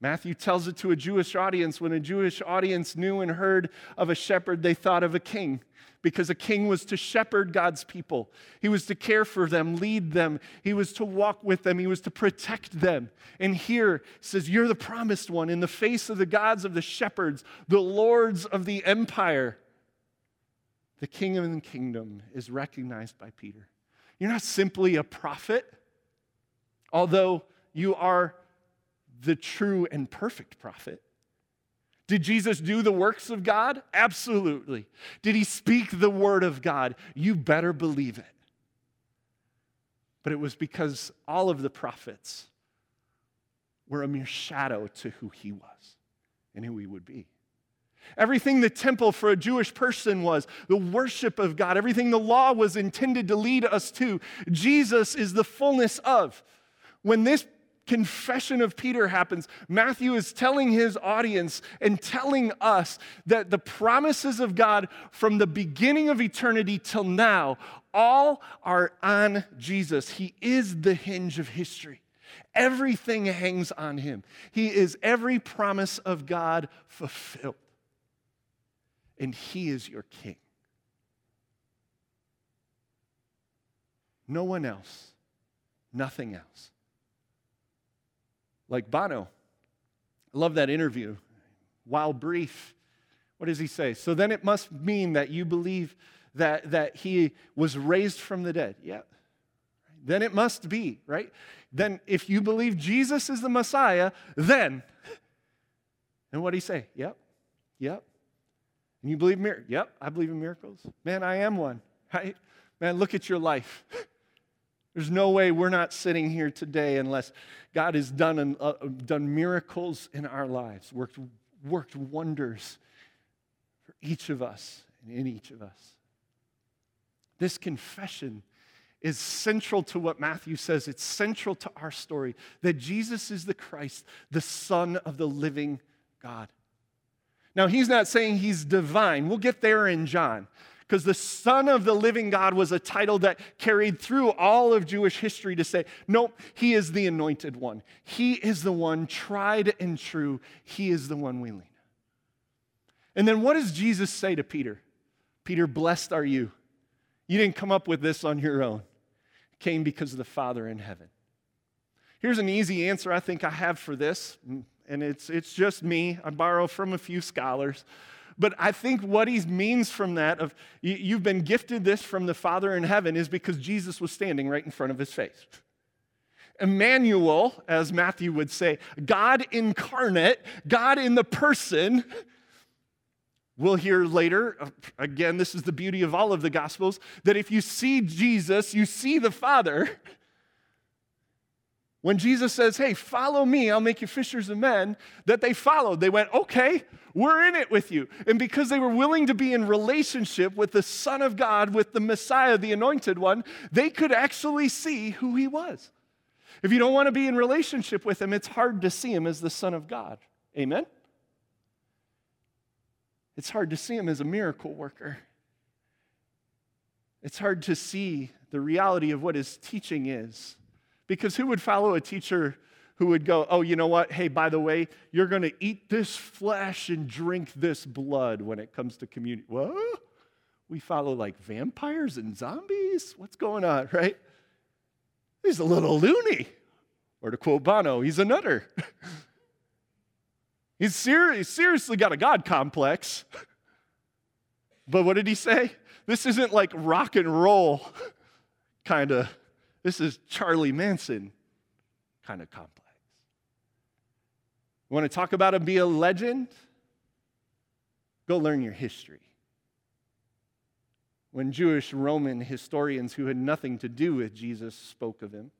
Matthew tells it to a Jewish audience. When a Jewish audience knew and heard of a shepherd, they thought of a king because a king was to shepherd God's people. He was to care for them, lead them. He was to walk with them. He was to protect them. And here says, You're the promised one in the face of the gods of the shepherds, the lords of the empire. The king of the kingdom is recognized by Peter. You're not simply a prophet, although you are the true and perfect prophet. Did Jesus do the works of God? Absolutely. Did he speak the word of God? You better believe it. But it was because all of the prophets were a mere shadow to who he was and who he would be. Everything the temple for a Jewish person was, the worship of God, everything the law was intended to lead us to, Jesus is the fullness of. When this confession of Peter happens, Matthew is telling his audience and telling us that the promises of God from the beginning of eternity till now all are on Jesus. He is the hinge of history. Everything hangs on him. He is every promise of God fulfilled. And he is your king. No one else, nothing else. Like Bono. I love that interview. While brief, what does he say? So then it must mean that you believe that, that he was raised from the dead. Yeah. Then it must be, right? Then if you believe Jesus is the Messiah, then. And what did he say? Yep. Yep. And you believe miracles? Yep, I believe in miracles. Man, I am one. Right? Man, look at your life. (laughs) There's no way we're not sitting here today unless God has done, an, uh, done miracles in our lives, worked, worked wonders for each of us and in each of us. This confession is central to what Matthew says. It's central to our story that Jesus is the Christ, the Son of the living God. Now, he's not saying he's divine. We'll get there in John because the Son of the living God was a title that carried through all of Jewish history to say, nope, he is the anointed one. He is the one tried and true. He is the one we lean. And then what does Jesus say to Peter? Peter, blessed are you. You didn't come up with this on your own. Came because of the Father in heaven. Here's an easy answer I think I have for this, and it's, it's just me. I borrow from a few scholars. But I think what he means from that of you've been gifted this from the Father in heaven is because Jesus was standing right in front of his face. Emmanuel, as Matthew would say, God incarnate, God in the person. We'll hear later, uh, again, this is the beauty of all of the Gospels, that if you see Jesus, you see the Father. When Jesus says, Hey, follow me, I'll make you fishers of men, that they followed. They went, Okay, we're in it with you. And because they were willing to be in relationship with the Son of God, with the Messiah, the anointed one, they could actually see who he was. If you don't want to be in relationship with him, it's hard to see him as the Son of God. Amen? It's hard to see him as a miracle worker. It's hard to see the reality of what his teaching is. Because who would follow a teacher who would go, Oh, you know what? Hey, by the way, you're going to eat this flesh and drink this blood when it comes to community. What? We follow like vampires and zombies? What's going on, right? He's a little loony. Or to quote Bono, he's a nutter. (laughs) he's ser- seriously got a God complex. (laughs) but what did he say? This isn't like rock and roll (laughs) kind of this is Charlie Manson kind of complex. You want to talk about him be a legend? Go learn your history. When Jewish Roman historians who had nothing to do with Jesus spoke of him,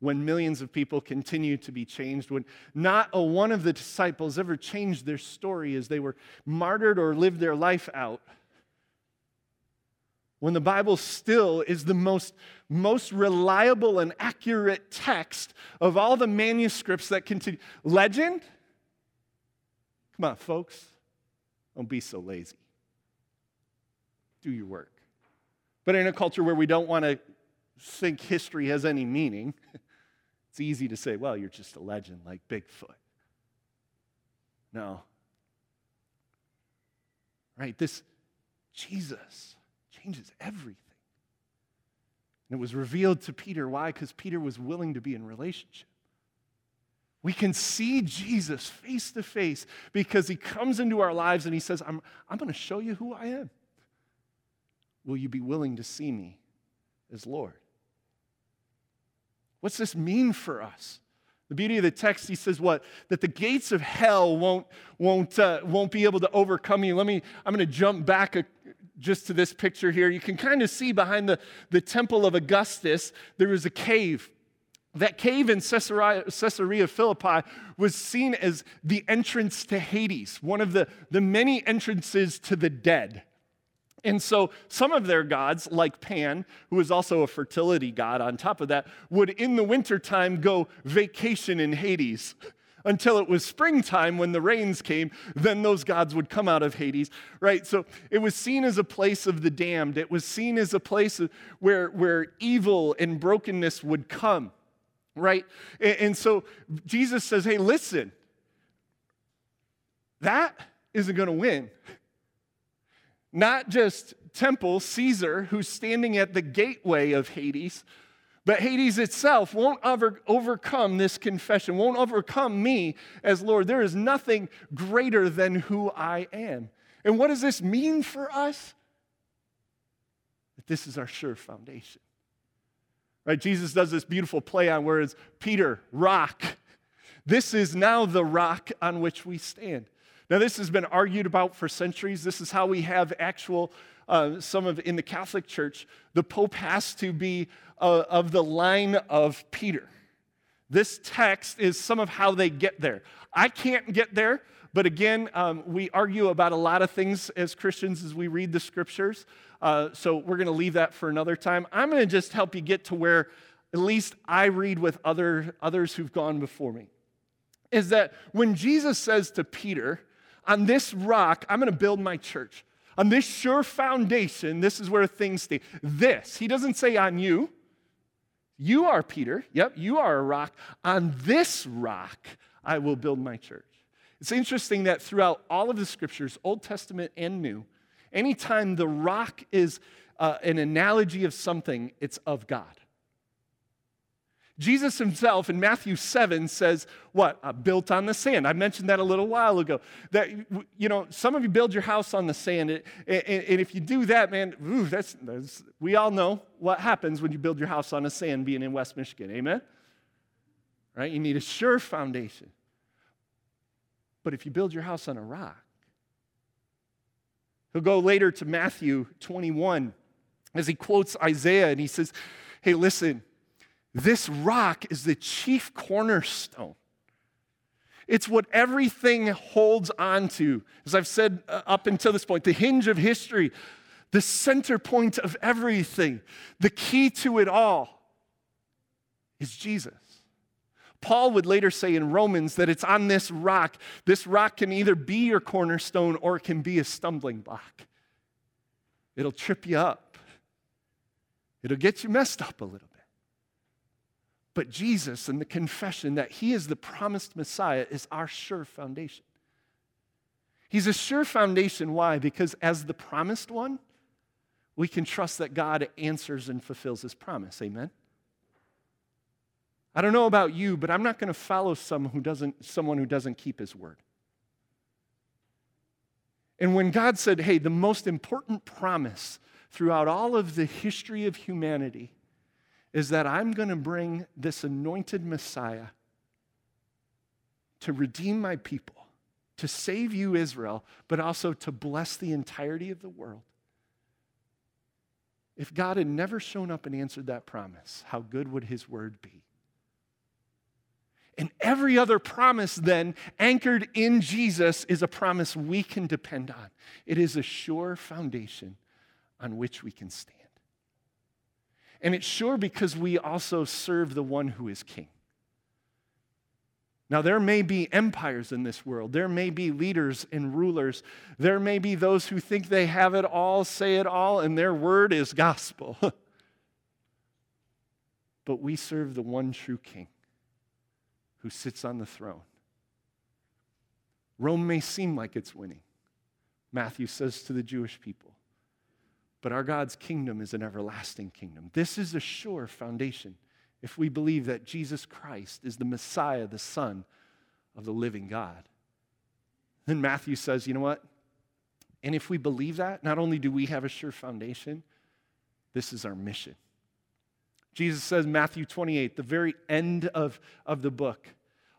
when millions of people continue to be changed, when not a one of the disciples ever changed their story as they were martyred or lived their life out when the Bible still is the most, most reliable and accurate text of all the manuscripts that continue. Legend? Come on, folks. Don't be so lazy. Do your work. But in a culture where we don't want to think history has any meaning, (laughs) it's easy to say, well, you're just a legend like Bigfoot. No. Right? This Jesus changes everything. And it was revealed to Peter. Why? Because Peter was willing to be in relationship. We can see Jesus face to face because he comes into our lives and he says, I'm, I'm going to show you who I am. Will you be willing to see me as Lord? What's this mean for us? The beauty of the text, he says what? That the gates of hell won't, won't, uh, won't be able to overcome you. Let me, I'm going to jump back a, just to this picture here, you can kind of see behind the, the temple of Augustus, there was a cave. That cave in Caesarea, Caesarea Philippi was seen as the entrance to Hades, one of the, the many entrances to the dead. And so some of their gods, like Pan, who was also a fertility god on top of that, would in the wintertime go vacation in Hades until it was springtime when the rains came. Then those gods would come out of Hades, right? So it was seen as a place of the damned. It was seen as a place where, where evil and brokenness would come, right? And, and so Jesus says, hey, listen, that isn't going to win. Not just temple, Caesar, who's standing at the gateway of Hades, but Hades itself won't over, overcome this confession, won't overcome me as Lord. There is nothing greater than who I am. And what does this mean for us? That this is our sure foundation. Right? Jesus does this beautiful play on words Peter, rock. This is now the rock on which we stand. Now, this has been argued about for centuries. This is how we have actual, uh, some of in the Catholic Church, the Pope has to be uh, of the line of Peter. This text is some of how they get there. I can't get there, but again, um, we argue about a lot of things as Christians as we read the scriptures. Uh, so we're going to leave that for another time. I'm going to just help you get to where at least I read with other, others who've gone before me. Is that when Jesus says to Peter, on this rock, I'm going to build my church. On this sure foundation, this is where things stay. This, he doesn't say on you. You are Peter. Yep, you are a rock. On this rock, I will build my church. It's interesting that throughout all of the scriptures, Old Testament and New, anytime the rock is uh, an analogy of something, it's of God. Jesus himself in Matthew 7 says, What? Uh, built on the sand. I mentioned that a little while ago. That, you know, some of you build your house on the sand. And, if you do that, man, ooh, that's, that's, we all know what happens when you build your house on the sand being in West Michigan. Amen? Right? You need a sure foundation. But if you build your house on a rock, he'll go later to Matthew 21 as he quotes Isaiah and he says, Hey, listen this rock is the chief cornerstone. It's what everything holds on to. As I've said uh, up until this point, the hinge of history, the center point of everything, the key to it all is Jesus. Paul would later say in Romans that it's on this rock. This rock can either be your cornerstone or it can be a stumbling block. It'll trip you up, it'll get you messed up a little but Jesus and the confession that He is the promised Messiah is our sure foundation. He's a sure foundation. Why? Because as the promised one, we can trust that God answers and fulfills His promise. Amen? I don't know about you, but I'm not going to follow someone who doesn't, someone who doesn't keep His word. And when God said, hey, the most important promise throughout all of the history of humanity is that I'm going to bring this anointed Messiah to redeem my people, to save you, Israel, but also to bless the entirety of the world. If God had never shown up and answered that promise, how good would his word be? And every other promise, then, anchored in Jesus, is a promise we can depend on. It is a sure foundation on which we can stand. And it's sure because we also serve the one who is king. Now, there may be empires in this world. There may be leaders and rulers. There may be those who think they have it all, say it all, and their word is gospel. (laughs) but we serve the one true king who sits on the throne. Rome may seem like it's winning, Matthew says to the Jewish people. But our God's kingdom is an everlasting kingdom. This is a sure foundation if we believe that Jesus Christ is the Messiah, the Son of the living God. Then Matthew says, you know what? And if we believe that, not only do we have a sure foundation, this is our mission. Jesus says, Matthew 28, the very end of, of the book,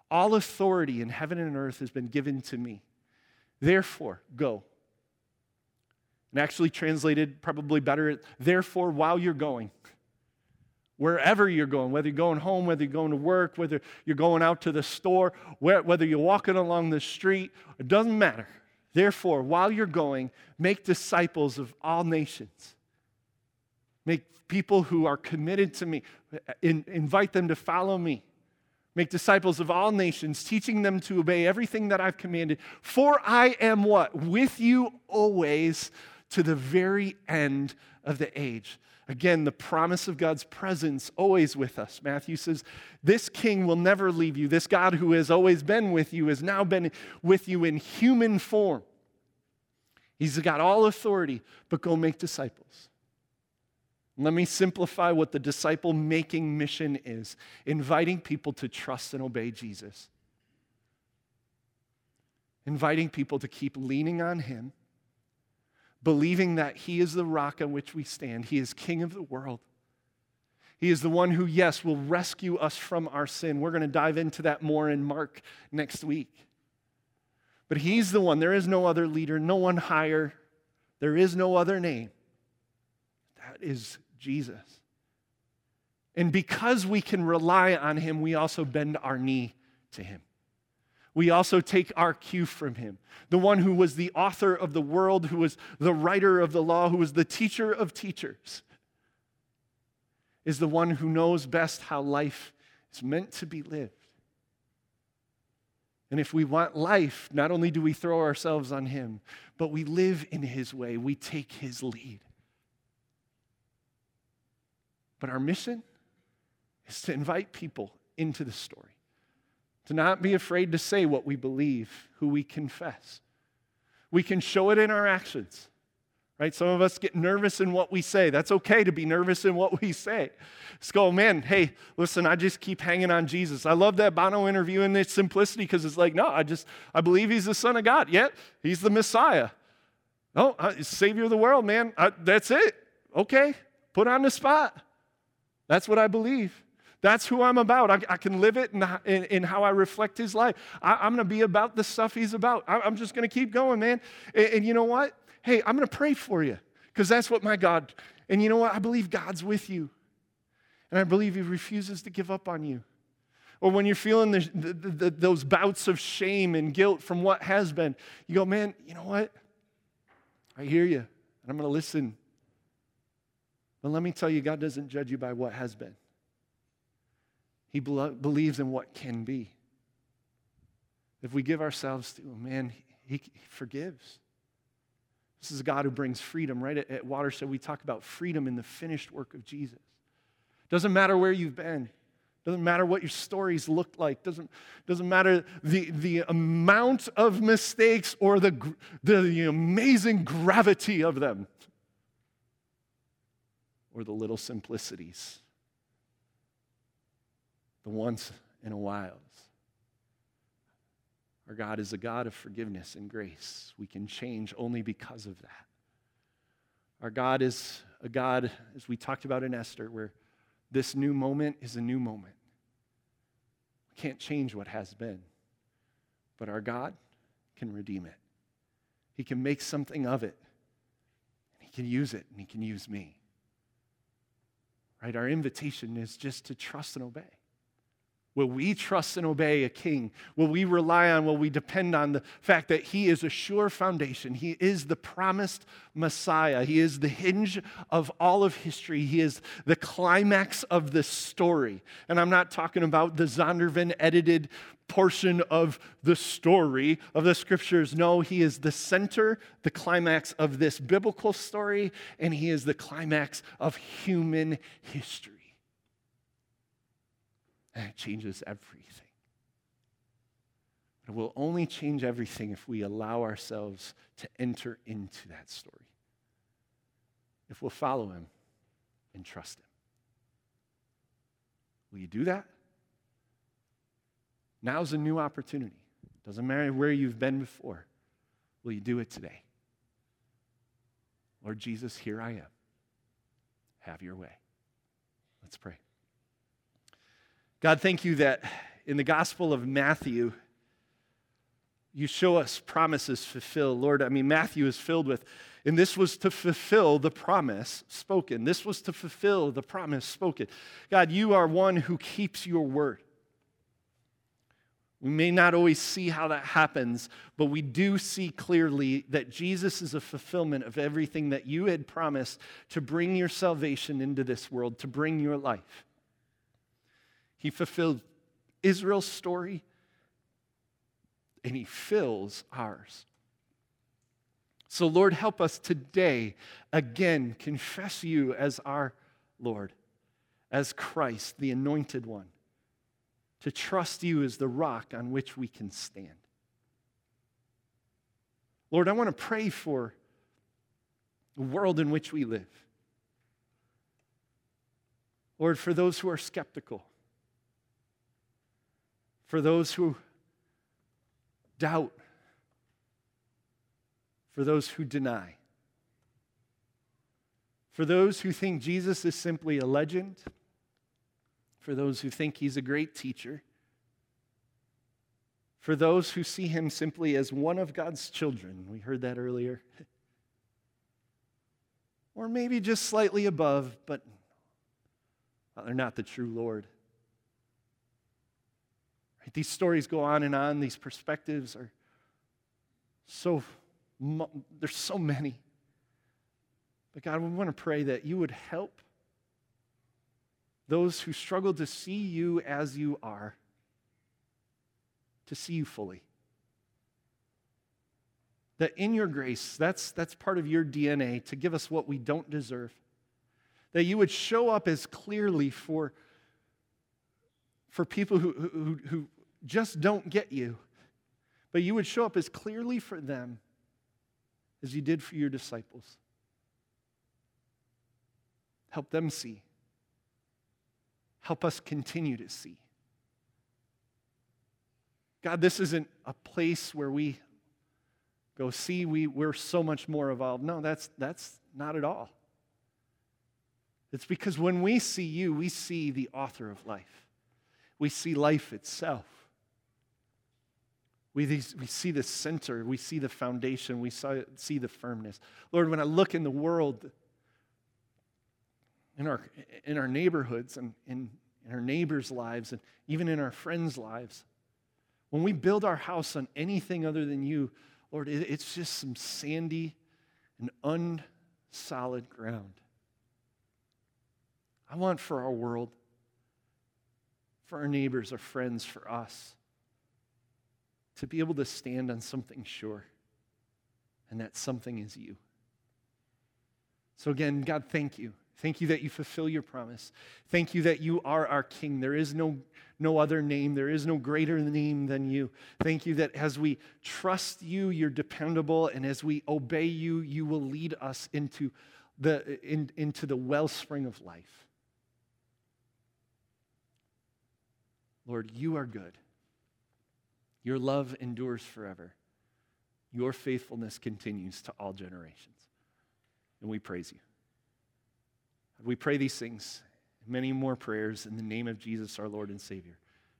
all authority in heaven and earth has been given to me. Therefore, go and actually translated probably better, therefore, while you're going, wherever you're going, whether you're going home, whether you're going to work, whether you're going out to the store, whether you're walking along the street, it doesn't matter. Therefore, while you're going, make disciples of all nations. Make people who are committed to me, in, invite them to follow me. Make disciples of all nations, teaching them to obey everything that I've commanded. For I am what? With you always to the very end of the age. Again, the promise of God's presence always with us. Matthew says, This king will never leave you. This God who has always been with you has now been with you in human form. He's got all authority, but go make disciples. Let me simplify what the disciple making mission is inviting people to trust and obey Jesus, inviting people to keep leaning on Him believing that He is the rock on which we stand. He is King of the world. He is the one who, yes, will rescue us from our sin. We're going to dive into that more in Mark next week. But He's the one. There is no other leader, no one higher. There is no other name. That is Jesus. And because we can rely on Him, we also bend our knee to Him we also take our cue from him. The one who was the author of the world, who was the writer of the law, who was the teacher of teachers, is the one who knows best how life is meant to be lived. And if we want life, not only do we throw ourselves on him, but we live in his way, we take his lead. But our mission is to invite people into the story to not be afraid to say what we believe, who we confess. We can show it in our actions, right? Some of us get nervous in what we say. That's okay to be nervous in what we say. Just go, man, hey, listen, I just keep hanging on Jesus. I love that Bono interview and its simplicity because it's like, no, I just, I believe he's the Son of God. Yet, yeah, he's the Messiah. No, uh, Savior of the world, man. I, that's it. Okay, put on the spot. That's what I believe. That's who I'm about. I, I can live it in, in, in, how I reflect his life. I, am going to be about the stuff he's about. I, am just going to keep going, man. And, and you know what? Hey, I'm going to pray for you because that's what my God, and you know what? I believe God's with you. And I believe he refuses to give up on you. Or when you're feeling the, the, the, those bouts of shame and guilt from what has been, you go, man, you know what? I hear you, and I'm going to listen. But let me tell you, God doesn't judge you by what has been. He believes in what can be. If we give ourselves to Him, man, He, he forgives. This is a God who brings freedom. Right at, at Watershed, we talk about freedom in the finished work of Jesus. Doesn't matter where you've been. Doesn't matter what your stories looked like. Doesn't, doesn't matter the, the amount of mistakes or the, the, the amazing gravity of them or the little simplicities the once in a whiles. Our God is a God of forgiveness and grace. We can change only because of that. Our God is a God, as we talked about in Esther, where this new moment is a new moment. We can't change what has been, but our God can redeem it. He can make something of it. He can use it, and He can use me. Right? Our invitation is just to trust and obey. Will we trust and obey a king? Will we rely on, will we depend on the fact that he is a sure foundation? He is the promised Messiah. He is the hinge of all of history. He is the climax of the story. And I'm not talking about the Zondervan edited portion of the story of the scriptures. No, he is the center, the climax of this biblical story, and he is the climax of human history. It changes everything. It will only change everything if we allow ourselves to enter into that story. If we'll follow him and trust him. Will you do that? Now's a new opportunity. Doesn't matter where you've been before. Will you do it today? Lord Jesus, here I am. Have your way. Let's pray. God, thank you that in the Gospel of Matthew, You show us promises fulfilled. Lord, I mean, Matthew is filled with, and this was to fulfill the promise spoken. This was to fulfill the promise spoken. God, you are one who keeps your word. We may not always see how that happens, but we do see clearly that Jesus is a fulfillment of everything that you had promised to bring your salvation into this world, to bring your life. He fulfilled Israel's story, and He fills ours. So, Lord, help us today again confess you as our Lord, as Christ, the anointed one to trust you as the rock on which we can stand. Lord, I want to pray for the world in which we live. Lord, for those who are skeptical, for those who doubt, for those who deny, for those who think Jesus is simply a legend for those who think he's a great teacher, for those who see him simply as one of God's children. We heard that earlier. or maybe just slightly above, but they're not the true Lord. These stories go on and on. These perspectives are so, there's so many. But God, we want to pray that you would help those who struggle to see you as you are, to see you fully. That in your grace, that's, that's part of your DNA to give us what we don't deserve. That you would show up as clearly for, for people who, who, who just don't get you, but you would show up as clearly for them as you did for your disciples. Help them see. Help us continue to see. God, this isn't a place where we go, see, we, we're so much more evolved. No, that's, that's not at all. It's because when we see you, we see the author of life, we see life itself. We, we see the center, we see the foundation, we see the firmness. Lord, when I look in the world, in our, in our neighborhoods and in, in our neighbors' lives and even in our friends' lives. When we build our house on anything other than you, Lord, it, it's just some sandy and unsolid ground. I want for our world, for our neighbors, our friends, for us, to be able to stand on something sure, and that something is you. So, again, God, thank you Thank you that you fulfill your promise. Thank you that you are our King. There is no, no other name, there is no greater name than you. Thank you that as we trust you, you're dependable, and as we obey you, you will lead us into the, in, into the wellspring of life. Lord, you are good. Your love endures forever. Your faithfulness continues to all generations. And we praise you. We pray these things, many more prayers in the name of Jesus, our Lord and Savior.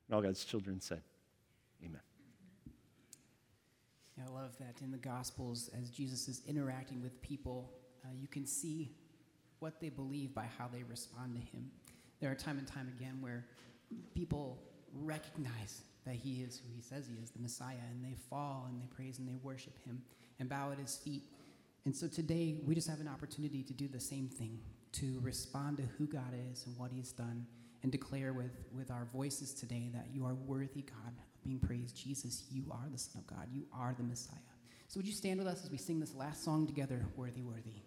And all God's children said, Amen. I love that in the Gospels, as Jesus is interacting with people, uh, you can see what they believe by how they respond to him. There are time and time again where people recognize that he is who he says he is, the Messiah, and they fall and they praise and they worship him and bow at his feet. And so today, we just have an opportunity to do the same thing to respond to who God is and what He's done and declare with, with our voices today that you are worthy, God, of being praised. Jesus, you are the Son of God. You are the Messiah. So would you stand with us as we sing this last song together, Worthy, Worthy?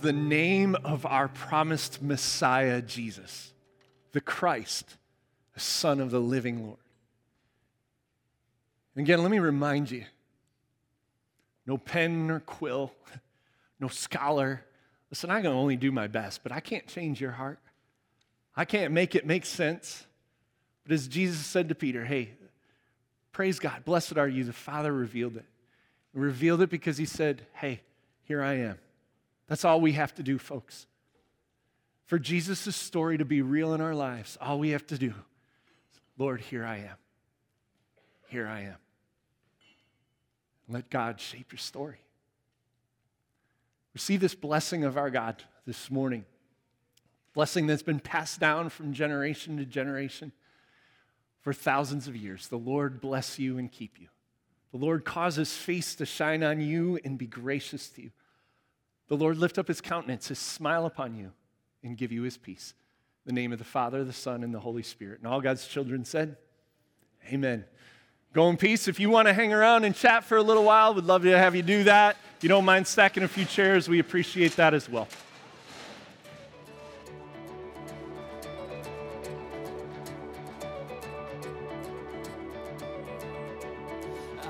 the name of our promised Messiah, Jesus, the Christ, the Son of the living Lord. And again, let me remind you no pen nor quill, no scholar. Listen, I can only do my best, but I can't change your heart. I can't make it make sense. But as Jesus said to Peter, hey, praise God, blessed are you. The Father revealed it. He revealed it because he said, hey, here I am. That's all we have to do, folks. For Jesus' story to be real in our lives, all we have to do is, Lord, here I am. Here I am. Let God shape your story. Receive this blessing of our God this morning, blessing that's been passed down from generation to generation for thousands of years. The Lord bless you and keep you. The Lord cause his face to shine on you and be gracious to you. The Lord lift up his countenance, his smile upon you, and give you his peace. In the name of the Father, the Son, and the Holy Spirit. And all God's children said, Amen. Go in peace. If you want to hang around and chat for a little while, we'd love to have you do that. If you don't mind stacking a few chairs, we appreciate that as well.